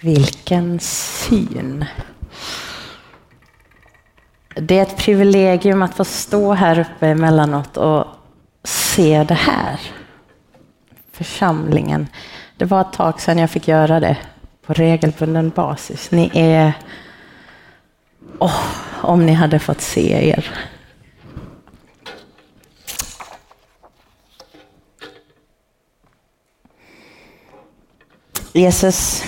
Vilken syn. Det är ett privilegium att få stå här uppe emellanåt och se det här. Församlingen. Det var ett tag sedan jag fick göra det på regelbunden basis. Ni är... Oh, om ni hade fått se er. Jesus,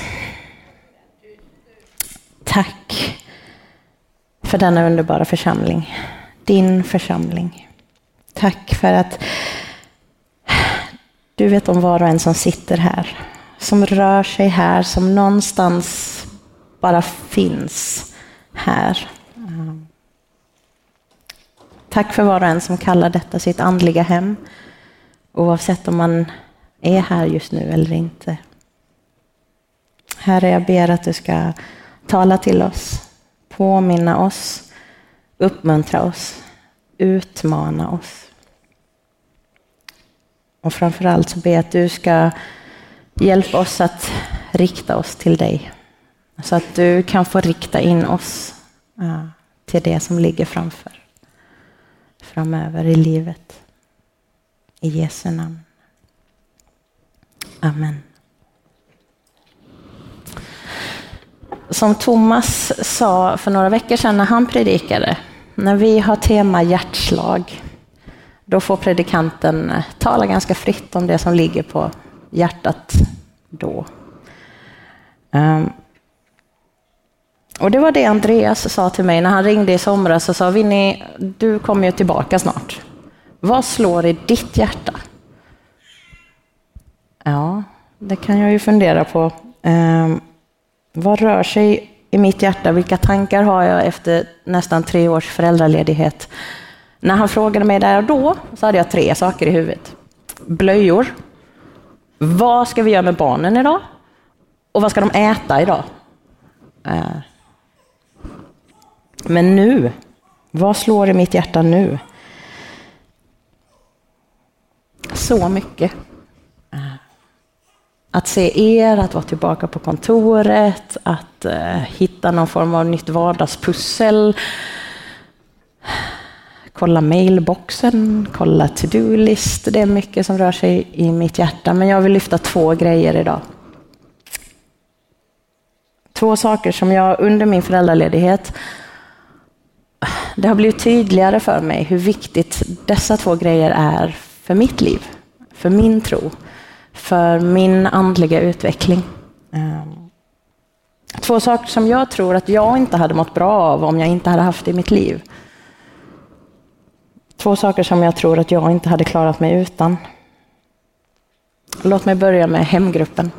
tack för denna underbara församling. Din församling. Tack för att du vet om var och en som sitter här, som rör sig här, som någonstans bara finns här. Tack för var och en som kallar detta sitt andliga hem, oavsett om man är här just nu eller inte. Herre, jag ber att du ska tala till oss, påminna oss, uppmuntra oss, utmana oss. Och framför allt så ber jag att du ska hjälpa oss att rikta oss till dig. Så att du kan få rikta in oss till det som ligger framför, framöver i livet. I Jesu namn. Amen. Som Thomas sa för några veckor sedan när han predikade, när vi har tema hjärtslag, då får predikanten eh, tala ganska fritt om det som ligger på hjärtat då. Ehm, och det var det Andreas sa till mig när han ringde i somras och sa Vinnie, du kommer ju tillbaka snart. Vad slår i ditt hjärta? Ja, det kan jag ju fundera på. Ehm, vad rör sig i mitt hjärta? Vilka tankar har jag efter nästan tre års föräldraledighet? När han frågade mig där och då så hade jag tre saker i huvudet. Blöjor. Vad ska vi göra med barnen idag? Och vad ska de äta idag? Eh. Men nu, vad slår i mitt hjärta nu? Så mycket. Att se er, att vara tillbaka på kontoret, att eh, hitta någon form av nytt vardagspussel. Kolla mailboxen, kolla to-do-list. Det är mycket som rör sig i mitt hjärta, men jag vill lyfta två grejer idag. Två saker som jag under min föräldraledighet, det har blivit tydligare för mig hur viktigt dessa två grejer är för mitt liv, för min tro för min andliga utveckling. Ehm, två saker som jag tror att jag inte hade mått bra av om jag inte hade haft det i mitt liv. Två saker som jag tror att jag inte hade klarat mig utan. Låt mig börja med hemgruppen.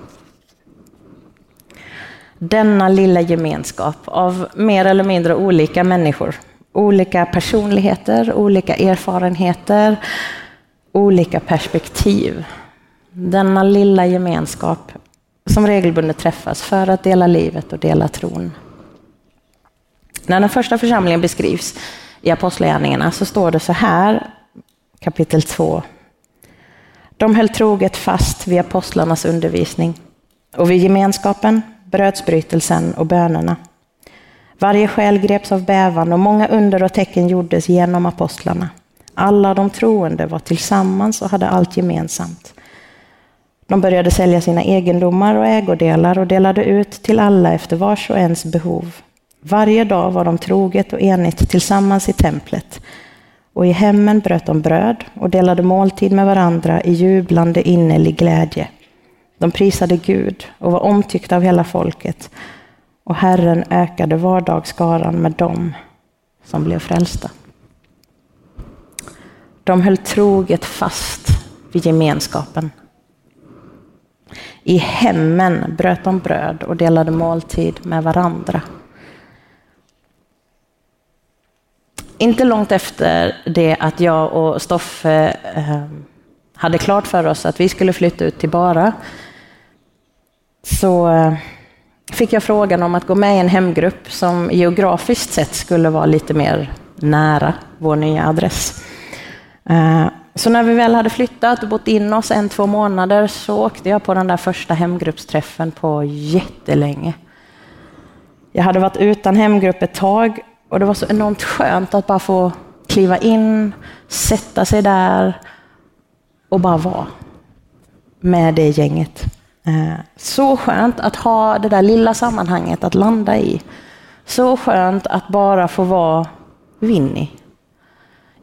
Denna lilla gemenskap av mer eller mindre olika människor. Olika personligheter, olika erfarenheter, olika perspektiv denna lilla gemenskap som regelbundet träffas för att dela livet och dela tron. När den första församlingen beskrivs i Apostlagärningarna så står det så här, kapitel 2. De höll troget fast vid apostlarnas undervisning och vid gemenskapen, brödsbrytelsen och bönerna. Varje själ greps av bävan och många under och tecken gjordes genom apostlarna. Alla de troende var tillsammans och hade allt gemensamt. De började sälja sina egendomar och ägodelar och delade ut till alla efter vars och ens behov. Varje dag var de troget och enigt tillsammans i templet. Och i hemmen bröt de bröd och delade måltid med varandra i jublande innerlig glädje. De prisade Gud och var omtyckta av hela folket. Och Herren ökade vardagsskaran med dem som blev frälsta. De höll troget fast vid gemenskapen i hemmen bröt de bröd och delade måltid med varandra. Inte långt efter det att jag och Stoffe ehm, hade klart för oss att vi skulle flytta ut till Bara, så eh, fick jag frågan om att gå med i en hemgrupp som geografiskt sett skulle vara lite mer nära vår nya adress. Eh, så när vi väl hade flyttat och bott in oss en, två månader så åkte jag på den där första hemgruppsträffen på jättelänge. Jag hade varit utan hemgrupp ett tag och det var så enormt skönt att bara få kliva in, sätta sig där och bara vara med det gänget. Eh, så skönt att ha det där lilla sammanhanget att landa i. Så skönt att bara få vara Winnie.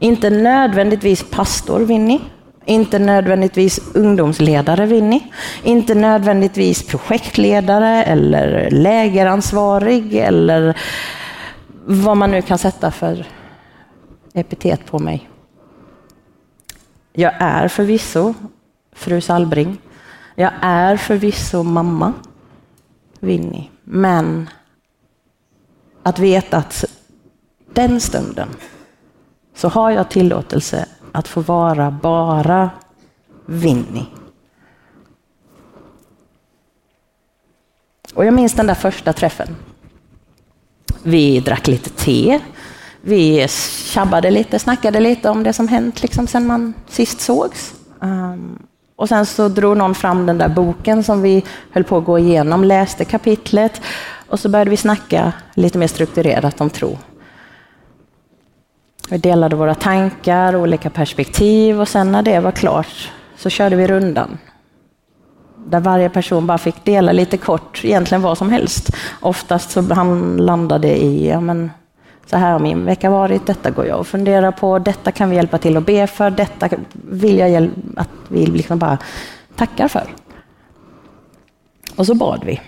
Inte nödvändigtvis pastor Winnie, inte nödvändigtvis ungdomsledare Winnie, inte nödvändigtvis projektledare eller lägeransvarig eller vad man nu kan sätta för epitet på mig. Jag är förvisso fru Salbring. Jag är förvisso mamma, Winnie. Men att veta att den stunden så har jag tillåtelse att få vara bara Winnie. Och jag minns den där första träffen. Vi drack lite te. Vi tjabbade lite, snackade lite om det som hänt liksom sen man sist sågs. Um, och sen så drog någon fram den där boken som vi höll på att gå igenom, läste kapitlet och så började vi snacka lite mer strukturerat om tro. Vi delade våra tankar, olika perspektiv och sen när det var klart så körde vi rundan. Där varje person bara fick dela lite kort, egentligen vad som helst. Oftast så han landade i, ja men så här har min vecka varit, detta går jag och funderar på, detta kan vi hjälpa till att be för, detta vill jag att vi liksom bara tackar för. Och så bad vi.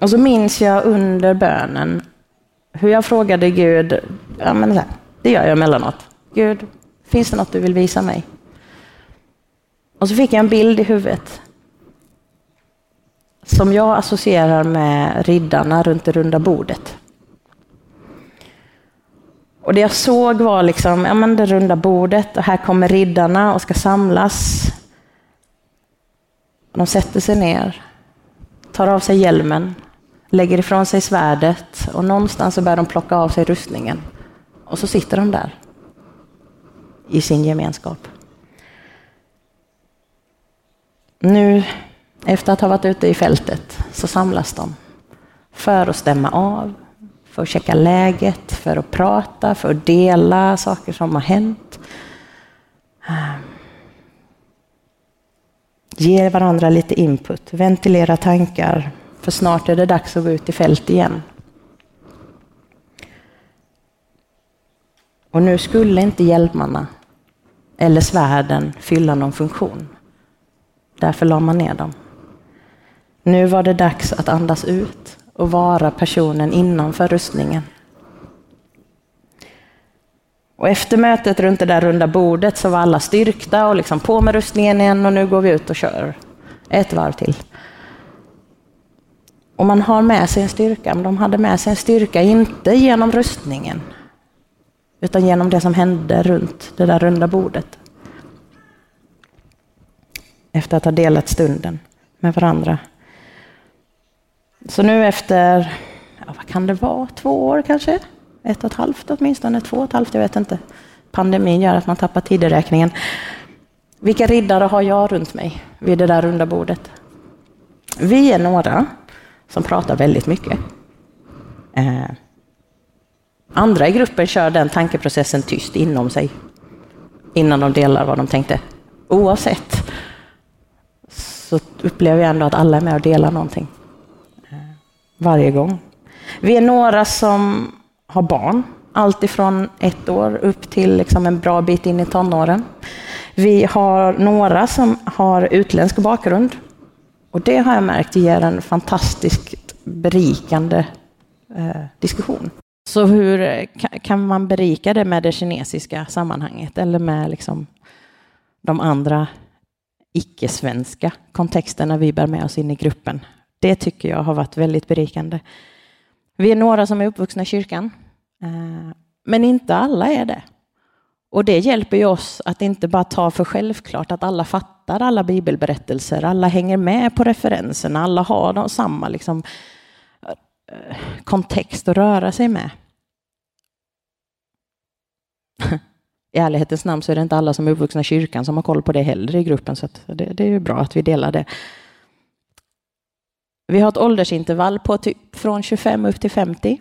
Och så minns jag under bönen hur jag frågade Gud, ja men här, det gör jag emellanåt. Gud, finns det något du vill visa mig? Och så fick jag en bild i huvudet som jag associerar med riddarna runt det runda bordet. Och det jag såg var liksom, ja men det runda bordet och här kommer riddarna och ska samlas. De sätter sig ner, tar av sig hjälmen, lägger ifrån sig svärdet och någonstans så börjar de plocka av sig rustningen. Och så sitter de där i sin gemenskap. Nu, efter att ha varit ute i fältet, så samlas de för att stämma av, för att checka läget, för att prata, för att dela saker som har hänt. Ge varandra lite input, ventilera tankar, för snart är det dags att gå ut i fält igen. Och nu skulle inte hjälmarna eller svärden fylla någon funktion. Därför la man ner dem. Nu var det dags att andas ut och vara personen innanför rustningen. Och efter mötet runt det där runda bordet så var alla styrkta och liksom på med rustningen igen och nu går vi ut och kör ett varv till. Och man har med sig en styrka, men de hade med sig en styrka inte genom rustningen, utan genom det som hände runt det där runda bordet. Efter att ha delat stunden med varandra. Så nu efter, ja, vad kan det vara, två år kanske? Ett och ett halvt åtminstone, två och ett halvt, jag vet inte. Pandemin gör att man tappar tideräkningen. Vilka riddare har jag runt mig vid det där runda bordet? Vi är några som pratar väldigt mycket. Eh, andra i gruppen kör den tankeprocessen tyst inom sig innan de delar vad de tänkte. Oavsett så upplever jag ändå att alla är med och delar någonting. Eh, varje gång. Vi är några som har barn, allt ifrån ett år upp till liksom en bra bit in i tonåren. Vi har några som har utländsk bakgrund, och det har jag märkt ger en fantastiskt berikande eh, diskussion. Så hur eh, kan man berika det med det kinesiska sammanhanget eller med liksom de andra icke-svenska kontexterna vi bär med oss in i gruppen? Det tycker jag har varit väldigt berikande. Vi är några som är uppvuxna i kyrkan, eh, men inte alla är det. Och det hjälper ju oss att inte bara ta för självklart att alla fattar alla bibelberättelser, alla hänger med på referenserna, alla har de samma liksom, eh, kontext att röra sig med. i ärlighetens namn så är det inte alla som är uppvuxna i kyrkan som har koll på det heller i gruppen, så det, det, är ju bra att vi delar det. Vi har ett åldersintervall på typ från 25 upp till 50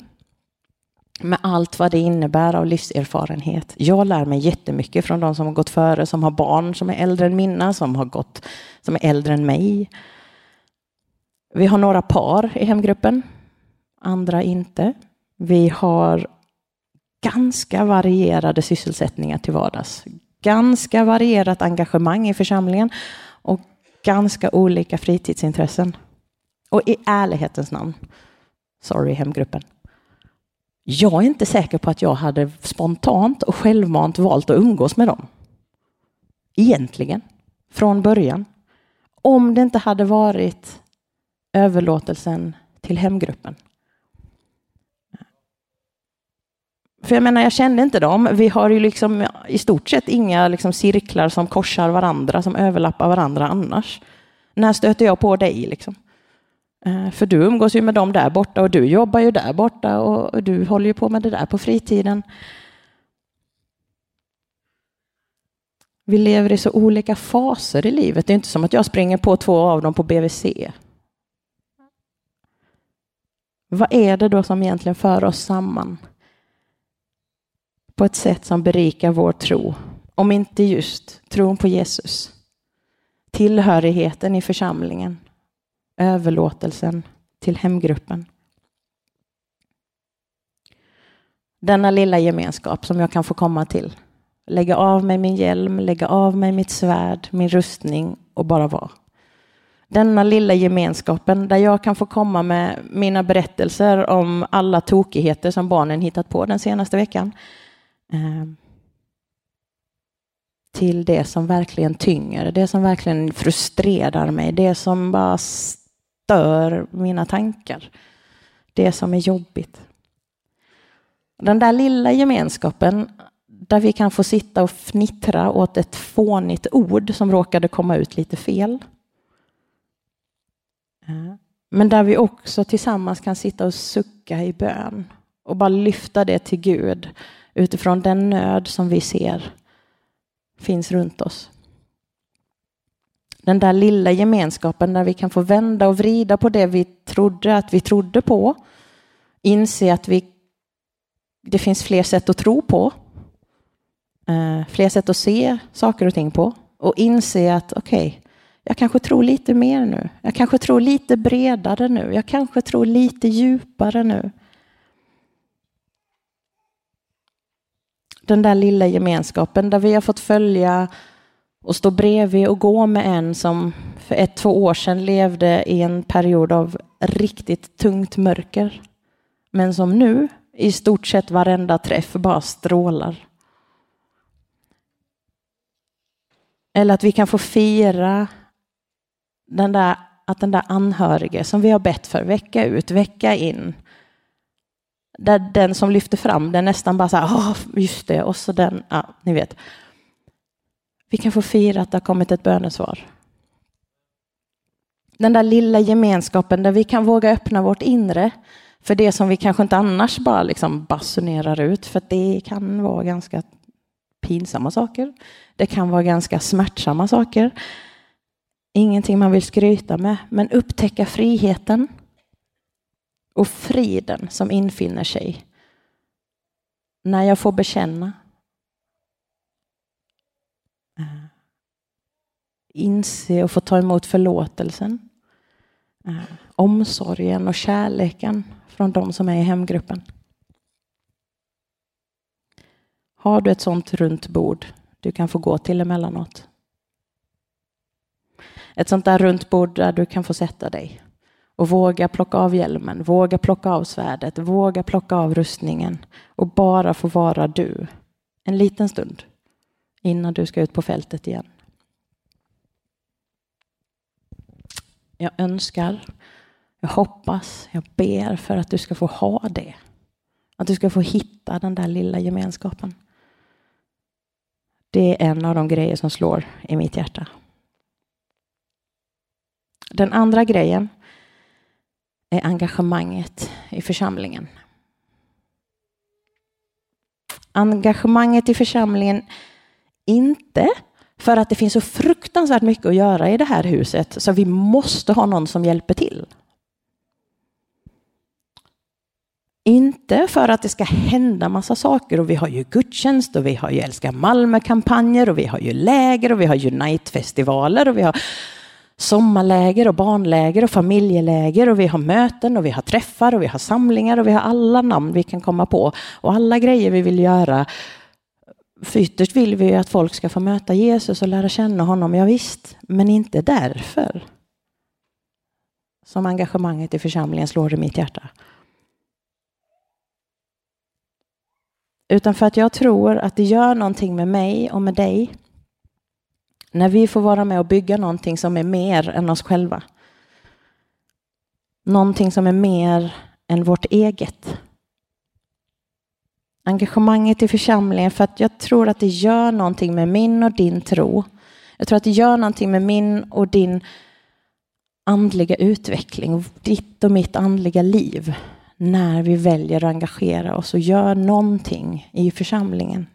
med allt vad det innebär av livserfarenhet. Jag lär mig jättemycket från de som har gått före, som har barn som är äldre än mina, som har gått, som är äldre än mig. Vi har några par i hemgruppen, andra inte. Vi har ganska varierade sysselsättningar till vardags. Ganska varierat engagemang i församlingen och ganska olika fritidsintressen. Och i ärlighetens namn, sorry hemgruppen, jag är inte säker på att jag hade spontant och självmant valt att umgås med dem. Egentligen, från början. Om det inte hade varit överlåtelsen till hemgruppen. För jag menar, jag kände inte dem. Vi har ju liksom i stort sett inga liksom cirklar som korsar varandra, som överlappar varandra annars. När stöter jag på dig liksom? Eh, för du umgås ju med dem där borta och du jobbar ju där borta och du håller ju på med det där på fritiden. Vi lever i så olika faser i livet. Det är inte som att jag springer på två av dem på BVC. Vad är det då som egentligen för oss samman? På ett sätt som berikar vår tro. Om inte just tron på Jesus. Tillhörigheten i församlingen överlåtelsen till hemgruppen. Denna lilla gemenskap som jag kan få komma till. Lägga av mig min hjälm, lägga av mig mitt svärd, min rustning och bara vara. Denna lilla gemenskapen där jag kan få komma med mina berättelser om alla tokigheter som barnen hittat på den senaste veckan. Ehm, till det som verkligen tynger, det som verkligen frustrerar mig, det som bara stör mina tankar. Det som är jobbigt. Den där lilla gemenskapen där vi kan få sitta och fnittra åt ett fånigt ord som råkade komma ut lite fel. Men där vi också tillsammans kan sitta och sucka i bön och bara lyfta det till Gud utifrån den nöd som vi ser finns runt oss. Den där lilla gemenskapen där vi kan få vända och vrida på det vi trodde att vi trodde på. Inse att vi, det finns fler sätt att tro på. Eh, fler sätt att se saker och ting på. Och inse att okej, okay, jag kanske tror lite mer nu. Jag kanske tror lite bredare nu. Jag kanske tror lite djupare nu. Den där lilla gemenskapen där vi har fått följa och stå bredvid och gå med en som för ett, två år sedan levde i en period av riktigt tungt mörker. Men som nu i stort sett varenda träff bara strålar. Eller att vi kan få fira den där, att den där anhörige som vi har bett för vecka ut, vecka in, där den som lyfter fram den nästan bara så här, oh, just det, och så den, ja, ni vet. Vi kan få fira att det har kommit ett bönesvar. Den där lilla gemenskapen där vi kan våga öppna vårt inre för det som vi kanske inte annars bara liksom basunerar ut, för det kan vara ganska pinsamma saker. Det kan vara ganska smärtsamma saker. Ingenting man vill skryta med, men upptäcka friheten och friden som infinner sig när jag får bekänna Eh, inse och få ta emot förlåtelsen. Eh, omsorgen och kärleken från de som är i hemgruppen. Har du ett sånt runt bord du kan få gå till emellanåt? Ett sånt där runt bord där du kan få sätta dig och våga plocka av hjälmen, våga plocka av svärdet, våga plocka av rustningen och bara få vara du en liten stund innan du ska ut på fältet igen. Jag önskar, jag hoppas, jag ber för att du ska få ha det. Att du ska få hitta den där lilla gemenskapen. Det är en av de grejer som slår i mitt hjärta. Den andra grejen är engagemanget i församlingen. Engagemanget i församlingen, inte för att det finns så fruktansvärt mycket att göra i det här huset så vi måste ha någon som hjälper till. Inte för att det ska hända massa saker och vi har ju gudstjänst och vi har ju Älska Malmö-kampanjer och vi har ju läger och vi har Unite-festivaler och vi har sommarläger och barnläger och familjeläger och vi har möten och vi har träffar och vi har samlingar och vi har alla namn vi kan komma på och alla grejer vi vill göra. För ytterst vill vi ju att folk ska få möta Jesus och lära känna honom, ja visst, men inte därför som engagemanget i församlingen slår i mitt hjärta. Utan för att jag tror att det gör någonting med mig och med dig när vi får vara med och bygga någonting som är mer än oss själva. Någonting som är mer än vårt eget. Engagemanget i församlingen för att jag tror att det gör någonting med min och din tro. Jag tror att det gör någonting med min och din andliga utveckling, ditt och mitt andliga liv när vi väljer att engagera oss och gör någonting i församlingen.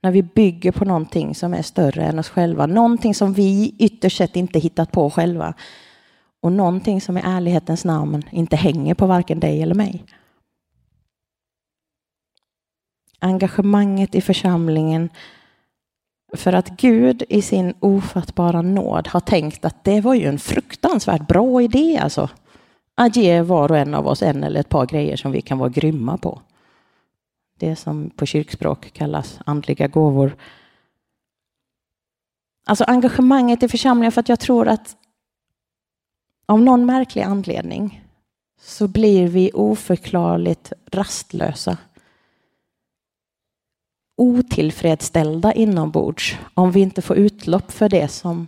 När vi bygger på någonting som är större än oss själva, någonting som vi ytterst sett inte hittat på själva och någonting som i ärlighetens namn inte hänger på varken dig eller mig. Engagemanget i församlingen för att Gud i sin ofattbara nåd har tänkt att det var ju en fruktansvärt bra idé alltså att ge var och en av oss en eller ett par grejer som vi kan vara grymma på. Det som på kyrkspråk kallas andliga gåvor. Alltså engagemanget i församlingen för att jag tror att av någon märklig anledning så blir vi oförklarligt rastlösa. Otillfredsställda inombords om vi inte får utlopp för det som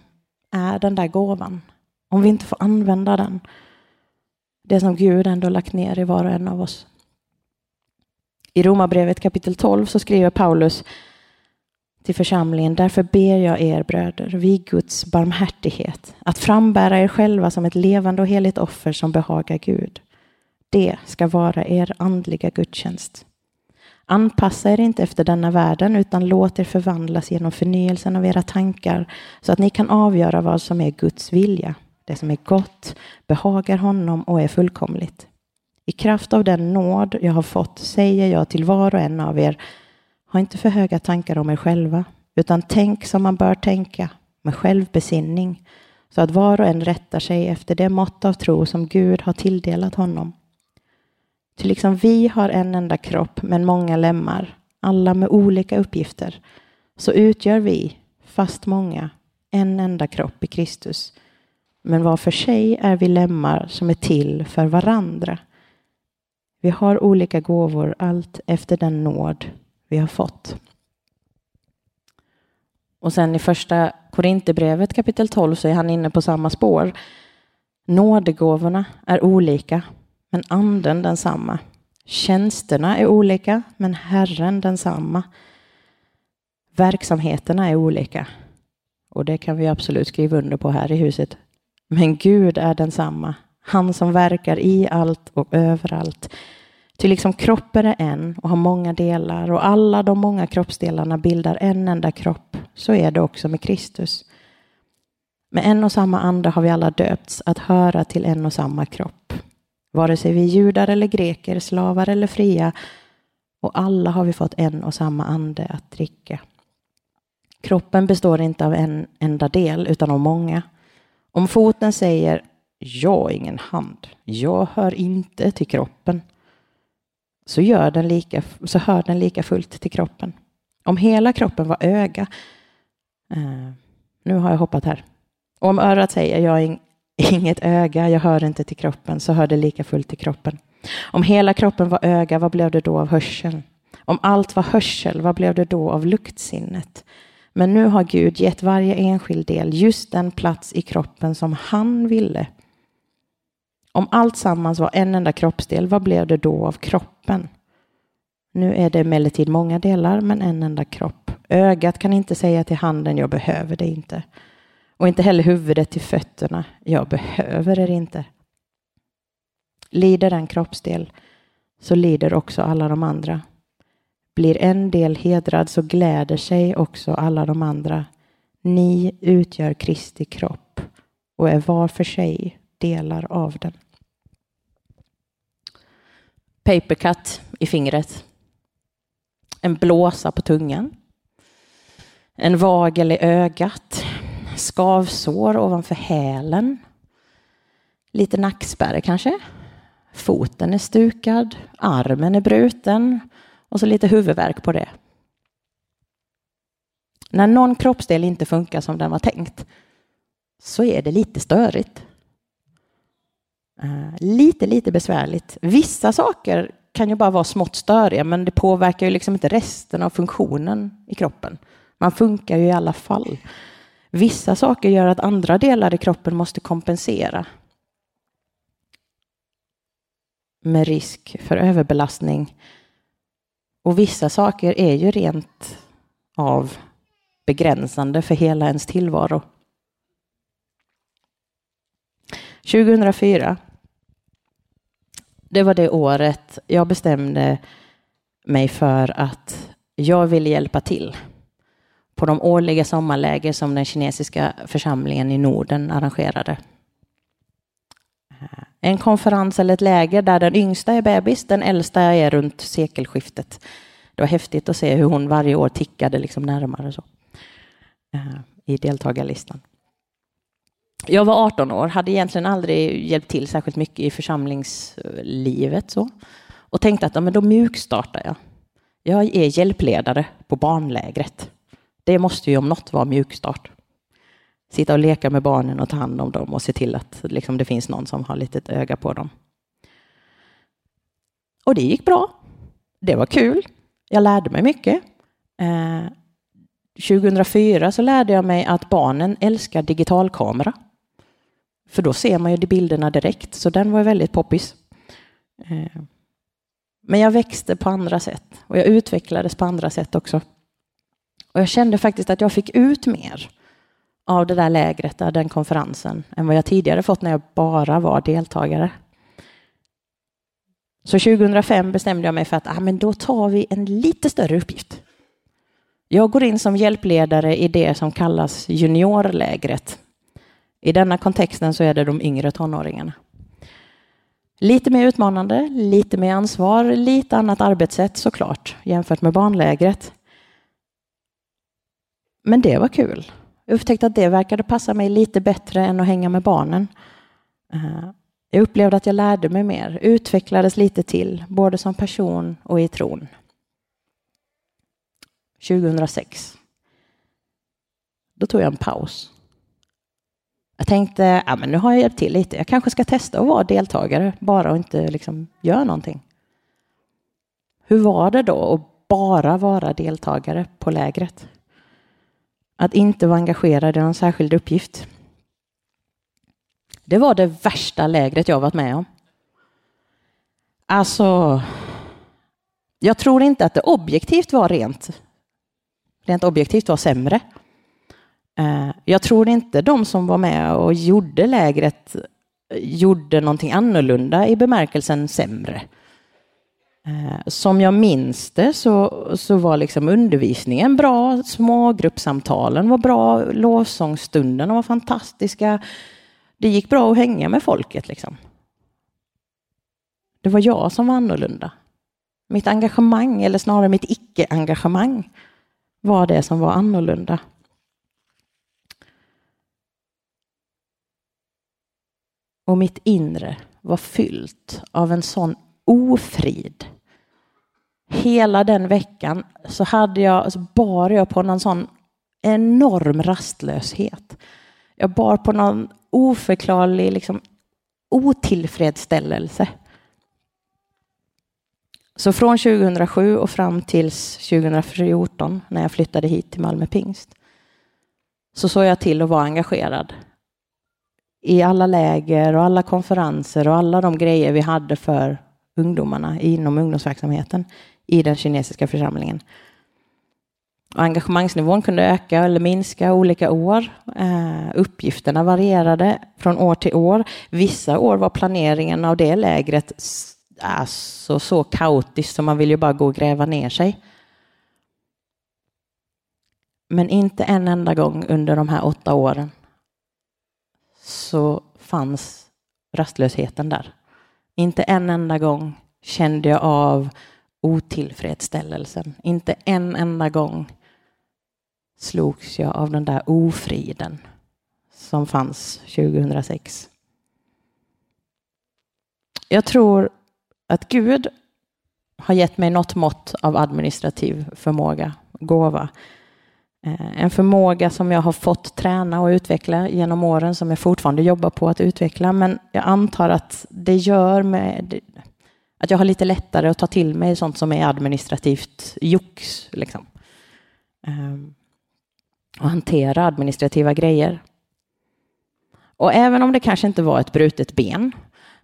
är den där gåvan. Om vi inte får använda den det som Gud ändå lagt ner i var och en av oss. I Romarbrevet kapitel 12 så skriver Paulus till församlingen, därför ber jag er bröder, vid Guds barmhärtighet, att frambära er själva som ett levande och heligt offer som behagar Gud. Det ska vara er andliga gudstjänst. Anpassa er inte efter denna världen, utan låt er förvandlas genom förnyelsen av era tankar, så att ni kan avgöra vad som är Guds vilja, det som är gott, behagar honom och är fullkomligt. I kraft av den nåd jag har fått säger jag till var och en av er, ha inte för höga tankar om er själva, utan tänk som man bör tänka, med självbesinning, så att var och en rättar sig efter det mått av tro som Gud har tilldelat honom. Ty liksom vi har en enda kropp men många lemmar, alla med olika uppgifter, så utgör vi, fast många, en enda kropp i Kristus men var för sig är vi lemmar som är till för varandra. Vi har olika gåvor allt efter den nåd vi har fått. Och sen i första Korinthierbrevet kapitel 12 så är han inne på samma spår. Nådegåvorna är olika, men anden densamma. Tjänsterna är olika, men Herren densamma. Verksamheterna är olika. Och det kan vi absolut skriva under på här i huset. Men Gud är densamma, han som verkar i allt och överallt. Ty liksom kroppen är en och har många delar och alla de många kroppsdelarna bildar en enda kropp, så är det också med Kristus. Med en och samma ande har vi alla döpts att höra till en och samma kropp. Vare sig vi är judar eller greker, slavar eller fria, och alla har vi fått en och samma ande att dricka. Kroppen består inte av en enda del, utan av många. Om foten säger jag är ingen hand, jag hör inte till kroppen, så, gör den lika, så hör den lika fullt till kroppen. Om hela kroppen var öga, eh, nu har jag hoppat här, och om örat säger jag är inget öga, jag hör inte till kroppen, så hör det lika fullt till kroppen. Om hela kroppen var öga, vad blev det då av hörseln? Om allt var hörsel, vad blev det då av luktsinnet? Men nu har Gud gett varje enskild del just den plats i kroppen som han ville. Om allt sammans var en enda kroppsdel, vad blev det då av kroppen? Nu är det emellertid många delar, men en enda kropp. Ögat kan inte säga till handen, jag behöver det inte. Och inte heller huvudet till fötterna, jag behöver er inte. Lider en kroppsdel, så lider också alla de andra. Blir en del hedrad så gläder sig också alla de andra. Ni utgör Kristi kropp och är var för sig delar av den. Papercut i fingret. En blåsa på tungan. En vagel i ögat. Skavsår ovanför hälen. Lite nackspärr kanske. Foten är stukad. Armen är bruten. Och så lite huvudvärk på det. När någon kroppsdel inte funkar som den var tänkt så är det lite störigt. Eh, lite, lite besvärligt. Vissa saker kan ju bara vara smått störiga, men det påverkar ju liksom inte resten av funktionen i kroppen. Man funkar ju i alla fall. Vissa saker gör att andra delar i kroppen måste kompensera. Med risk för överbelastning. Och vissa saker är ju rent av begränsande för hela ens tillvaro. 2004 det var det året jag bestämde mig för att jag ville hjälpa till på de årliga sommarläger som den kinesiska församlingen i Norden arrangerade. En konferens eller ett läger där den yngsta är bebis, den äldsta är runt sekelskiftet. Det var häftigt att se hur hon varje år tickade liksom närmare så, eh, i deltagarlistan. Jag var 18 år, hade egentligen aldrig hjälpt till särskilt mycket i församlingslivet så. Och tänkte att ja, men då mjukstartar jag. Jag är hjälpledare på barnlägret. Det måste ju om något vara mjukstart. Sitta och leka med barnen och ta hand om dem och se till att liksom, det finns någon som har litet öga på dem. Och det gick bra. Det var kul. Jag lärde mig mycket. Eh, 2004 så lärde jag mig att barnen älskar digitalkamera. För då ser man ju de bilderna direkt, så den var väldigt poppis. Eh, men jag växte på andra sätt och jag utvecklades på andra sätt också. Och jag kände faktiskt att jag fick ut mer av det där lägret, av den konferensen, än vad jag tidigare fått när jag bara var deltagare. Så 2005 bestämde jag mig för att ah, men då tar vi en lite större uppgift. Jag går in som hjälpledare i det som kallas juniorlägret i denna kontexten så är det de yngre tonåringarna. Lite mer utmanande, lite mer ansvar, lite annat arbetssätt såklart jämfört med barnlägret. Men det var kul. Jag upptäckte att det verkade passa mig lite bättre än att hänga med barnen. Eh, jag upplevde att jag lärde mig mer, utvecklades lite till, både som person och i tron. 2006. Då tog jag en paus jag tänkte, ja, men nu har jag hjälpt till lite. Jag kanske ska testa att vara deltagare bara och inte liksom göra någonting. Hur var det då att bara vara deltagare på lägret? Att inte vara engagerad i någon särskild uppgift. Det var det värsta lägret jag varit med om. Alltså, jag tror inte att det objektivt var rent, rent objektivt var sämre. Eh, jag tror inte de som var med och gjorde lägret gjorde någonting annorlunda i bemärkelsen sämre. Eh, som jag minns det så, så var liksom undervisningen bra, smågruppsamtalen var bra, lovsångsstunderna var fantastiska. Det gick bra att hänga med folket. Liksom. Det var jag som var annorlunda. Mitt engagemang, eller snarare mitt icke-engagemang, var det som var annorlunda. och mitt inre var fyllt av en sån ofrid. Hela den veckan så hade jag, så bar jag på någon sån enorm rastlöshet. Jag bar på någon oförklarlig liksom, otillfredsställelse. Så från 2007 och fram till 2014 när jag flyttade hit till Malmö Pingst så såg jag till att vara engagerad i alla läger och alla konferenser och alla de grejer vi hade för ungdomarna inom ungdomsverksamheten i den kinesiska församlingen. Och engagemangsnivån kunde öka eller minska olika år. Uh, uppgifterna varierade från år till år. Vissa år var planeringen av det lägret alltså så kaotisk, så man vill ju bara gå och gräva ner sig. Men inte en enda gång under de här åtta åren så fanns rastlösheten där. Inte en enda gång kände jag av otillfredsställelsen. Inte en enda gång slogs jag av den där ofriden som fanns 2006. Jag tror att Gud har gett mig något mått av administrativ förmåga, gåva. Eh, en förmåga som jag har fått träna och utveckla genom åren som jag fortfarande jobbar på att utveckla. Men jag antar att det gör med att jag har lite lättare att ta till mig sånt som är administrativt jox. Liksom. Ehm, och hantera administrativa grejer. Och även om det kanske inte var ett brutet ben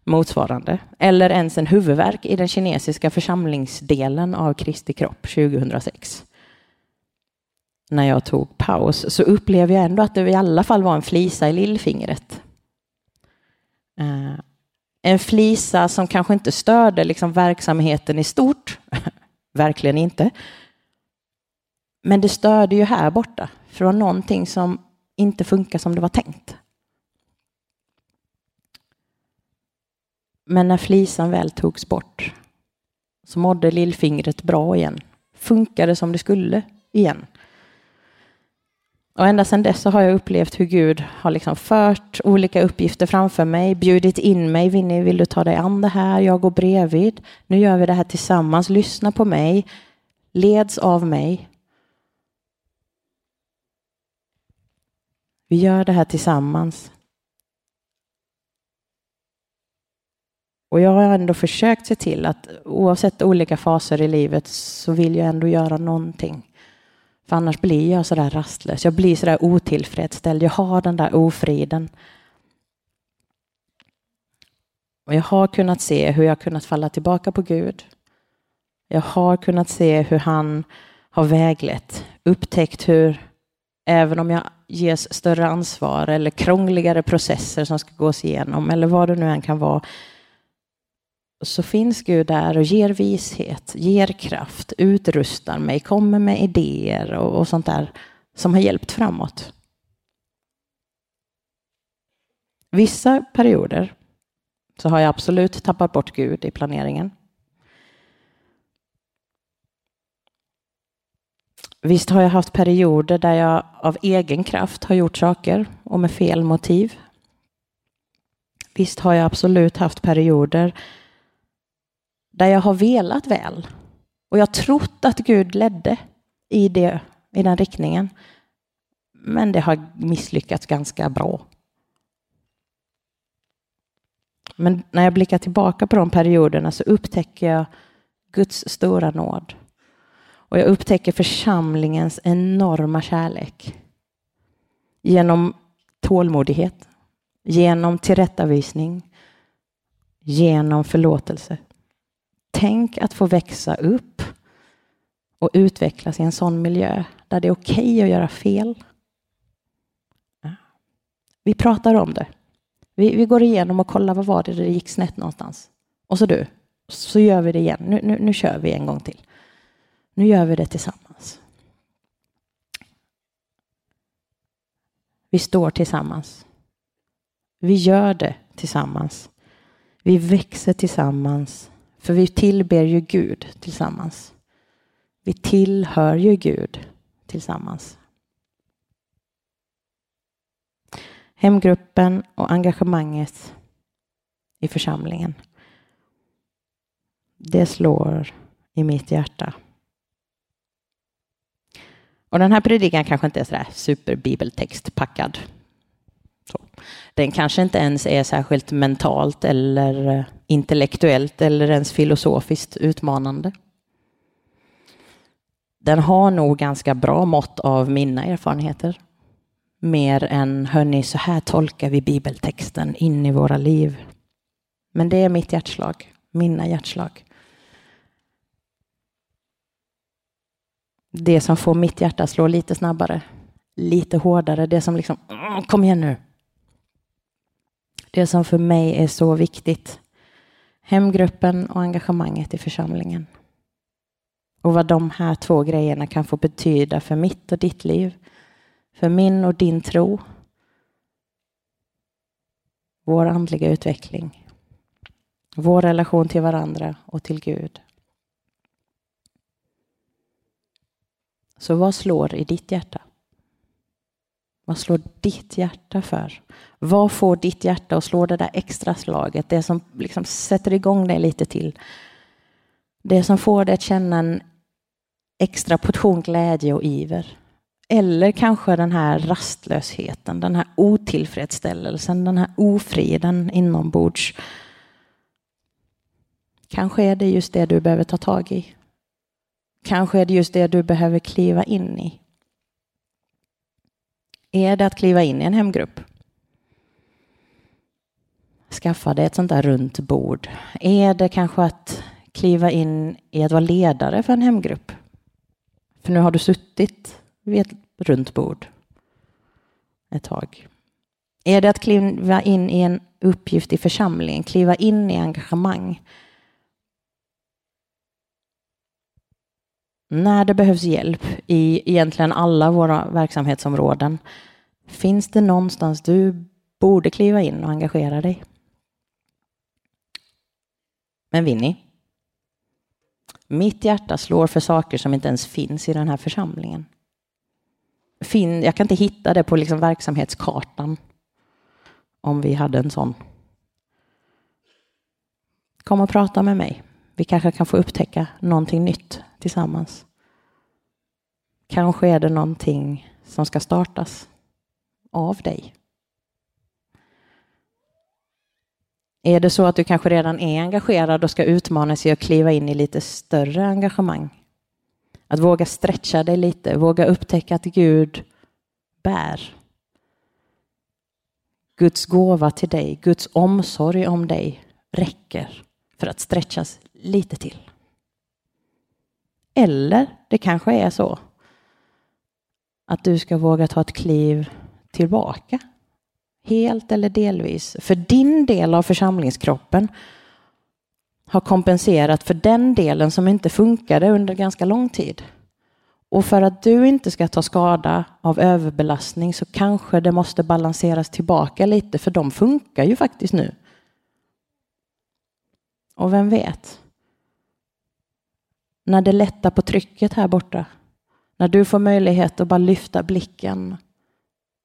motsvarande, eller ens en huvudvärk i den kinesiska församlingsdelen av Kristi kropp 2006. När jag tog paus så upplevde jag ändå att det i alla fall var en flisa i lillfingret. Eh, en flisa som kanske inte störde liksom verksamheten i stort, verkligen inte. Men det störde ju här borta, från någonting som inte funkar som det var tänkt. Men när flisan väl togs bort så mådde lillfingret bra igen. Funkade som det skulle igen. Och ända sedan dess så har jag upplevt hur Gud har liksom fört olika uppgifter framför mig, bjudit in mig. Vinnie, vill du ta dig an det här? Jag går bredvid. Nu gör vi det här tillsammans. Lyssna på mig. Leds av mig. Vi gör det här tillsammans. Och jag har ändå försökt se till att oavsett olika faser i livet så vill jag ändå göra någonting. För annars blir jag sådär rastlös. Jag blir sådär otillfredsställd. Jag har den där ofriden. Och jag har kunnat se hur jag kunnat falla tillbaka på Gud. Jag har kunnat se hur han har väglett, upptäckt hur även om jag ges större ansvar eller krångligare processer som ska gås igenom eller vad det nu än kan vara så finns Gud där och ger vishet, ger kraft, utrustar mig, kommer med idéer och, och sånt där som har hjälpt framåt. Vissa perioder så har jag absolut tappat bort Gud i planeringen. Visst har jag haft perioder där jag av egen kraft har gjort saker och med fel motiv. Visst har jag absolut haft perioder där jag har velat väl. Och jag trott att Gud ledde i, det, i den riktningen. Men det har misslyckats ganska bra. Men när jag blickar tillbaka på de perioderna så upptäcker jag Guds stora nåd. Och jag upptäcker församlingens enorma kärlek. Genom tålmodighet, genom tillrättavisning, genom förlåtelse. Tänk att få växa upp och utvecklas i en sån miljö där det är okej okay att göra fel. Vi pratar om det. Vi, vi, går igenom och kollar vad var det det gick snett någonstans. Och så du, så gör vi det igen. Nu, nu, nu kör vi en gång till. Nu gör vi det tillsammans. Vi står tillsammans. Vi gör det tillsammans. Vi växer tillsammans. För vi tillber ju Gud tillsammans. Vi tillhör ju Gud tillsammans. Hemgruppen och engagemanget i församlingen. Det slår i mitt hjärta. Och den här predikan kanske inte är sådär superbibeltextpackad. Så. Den kanske inte ens är särskilt mentalt eller intellektuellt eller ens filosofiskt utmanande. Den har nog ganska bra mått av mina erfarenheter. Mer än, hörni, så här tolkar vi bibeltexten in i våra liv. Men det är mitt hjärtslag, mina hjärtslag. Det som får mitt hjärta slå lite snabbare, lite hårdare, det som liksom, kom igen nu, det som för mig är så viktigt. Hemgruppen och engagemanget i församlingen. Och vad de här två grejerna kan få betyda för mitt och ditt liv. För min och din tro. Vår andliga utveckling. Vår relation till varandra och till Gud. Så vad slår i ditt hjärta? Vad slår ditt hjärta för? Vad får ditt hjärta att slå det där extra slaget? Det som liksom sätter igång dig lite till. Det som får dig att känna en extra portion glädje och iver. Eller kanske den här rastlösheten, den här otillfredsställelsen, den här ofriden inombords. Kanske är det just det du behöver ta tag i. Kanske är det just det du behöver kliva in i. Är det att kliva in i en hemgrupp? Skaffade ett sånt där runt bord. Är det kanske att kliva in i att vara ledare för en hemgrupp? För nu har du suttit vid ett runt bord ett tag. Är det att kliva in i en uppgift i församlingen, kliva in i engagemang? När det behövs hjälp i egentligen alla våra verksamhetsområden, finns det någonstans du borde kliva in och engagera dig? Men Winnie, mitt hjärta slår för saker som inte ens finns i den här församlingen. jag kan inte hitta det på liksom verksamhetskartan om vi hade en sån. Kom och prata med mig. Vi kanske kan få upptäcka någonting nytt tillsammans. Kanske är det någonting som ska startas av dig. Är det så att du kanske redan är engagerad och ska utmana sig att kliva in i lite större engagemang? Att våga stretcha dig lite, våga upptäcka att Gud bär. Guds gåva till dig, Guds omsorg om dig räcker för att stretchas lite till. Eller det kanske är så att du ska våga ta ett kliv tillbaka. Helt eller delvis. För din del av församlingskroppen har kompenserat för den delen som inte funkade under ganska lång tid. Och för att du inte ska ta skada av överbelastning så kanske det måste balanseras tillbaka lite för de funkar ju faktiskt nu. Och vem vet? När det lättar på trycket här borta, när du får möjlighet att bara lyfta blicken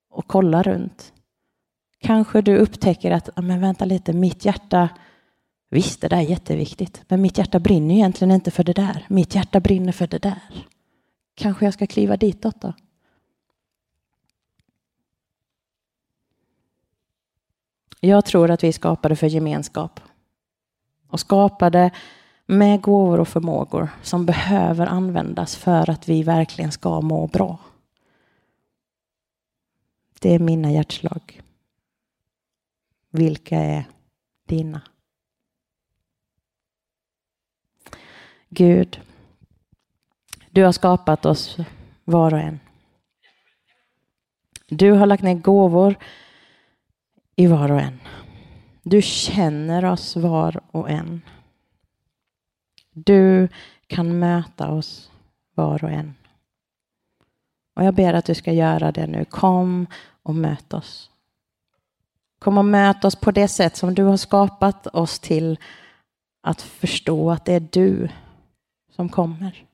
och kolla runt. Kanske du upptäcker att, ah, men vänta lite, mitt hjärta, visst det där är jätteviktigt, men mitt hjärta brinner egentligen inte för det där. Mitt hjärta brinner för det där. Kanske jag ska kliva ditåt då? Jag tror att vi är skapade för gemenskap och skapade med gåvor och förmågor som behöver användas för att vi verkligen ska må bra. Det är mina hjärtslag. Vilka är dina? Gud, du har skapat oss var och en. Du har lagt ner gåvor i var och en. Du känner oss var och en. Du kan möta oss var och en. Och jag ber att du ska göra det nu. Kom och möt oss. Kom och möt oss på det sätt som du har skapat oss till att förstå att det är du som kommer.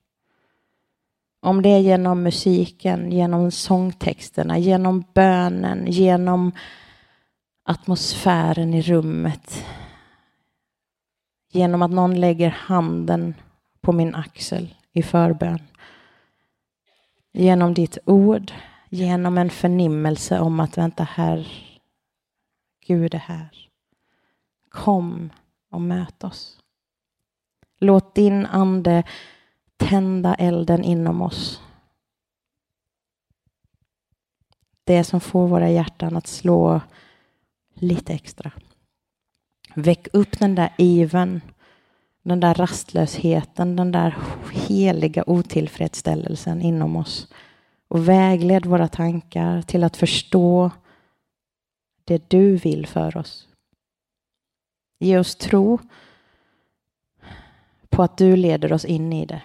Om det är genom musiken, genom sångtexterna, genom bönen, genom atmosfären i rummet. Genom att någon lägger handen på min axel i förbön. Genom ditt ord, genom en förnimmelse om att vänta här, Gud är här. Kom och möt oss. Låt din ande tända elden inom oss. Det som får våra hjärtan att slå lite extra. Väck upp den där iven, den där rastlösheten, den där heliga otillfredsställelsen inom oss och vägled våra tankar till att förstå det du vill för oss. Ge oss tro på att du leder oss in i det.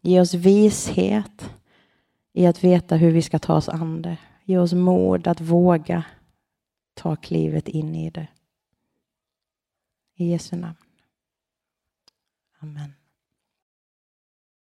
Ge oss vishet i att veta hur vi ska ta oss an det. Ge oss mod att våga ta klivet in i det. I Jesu namn. Amen.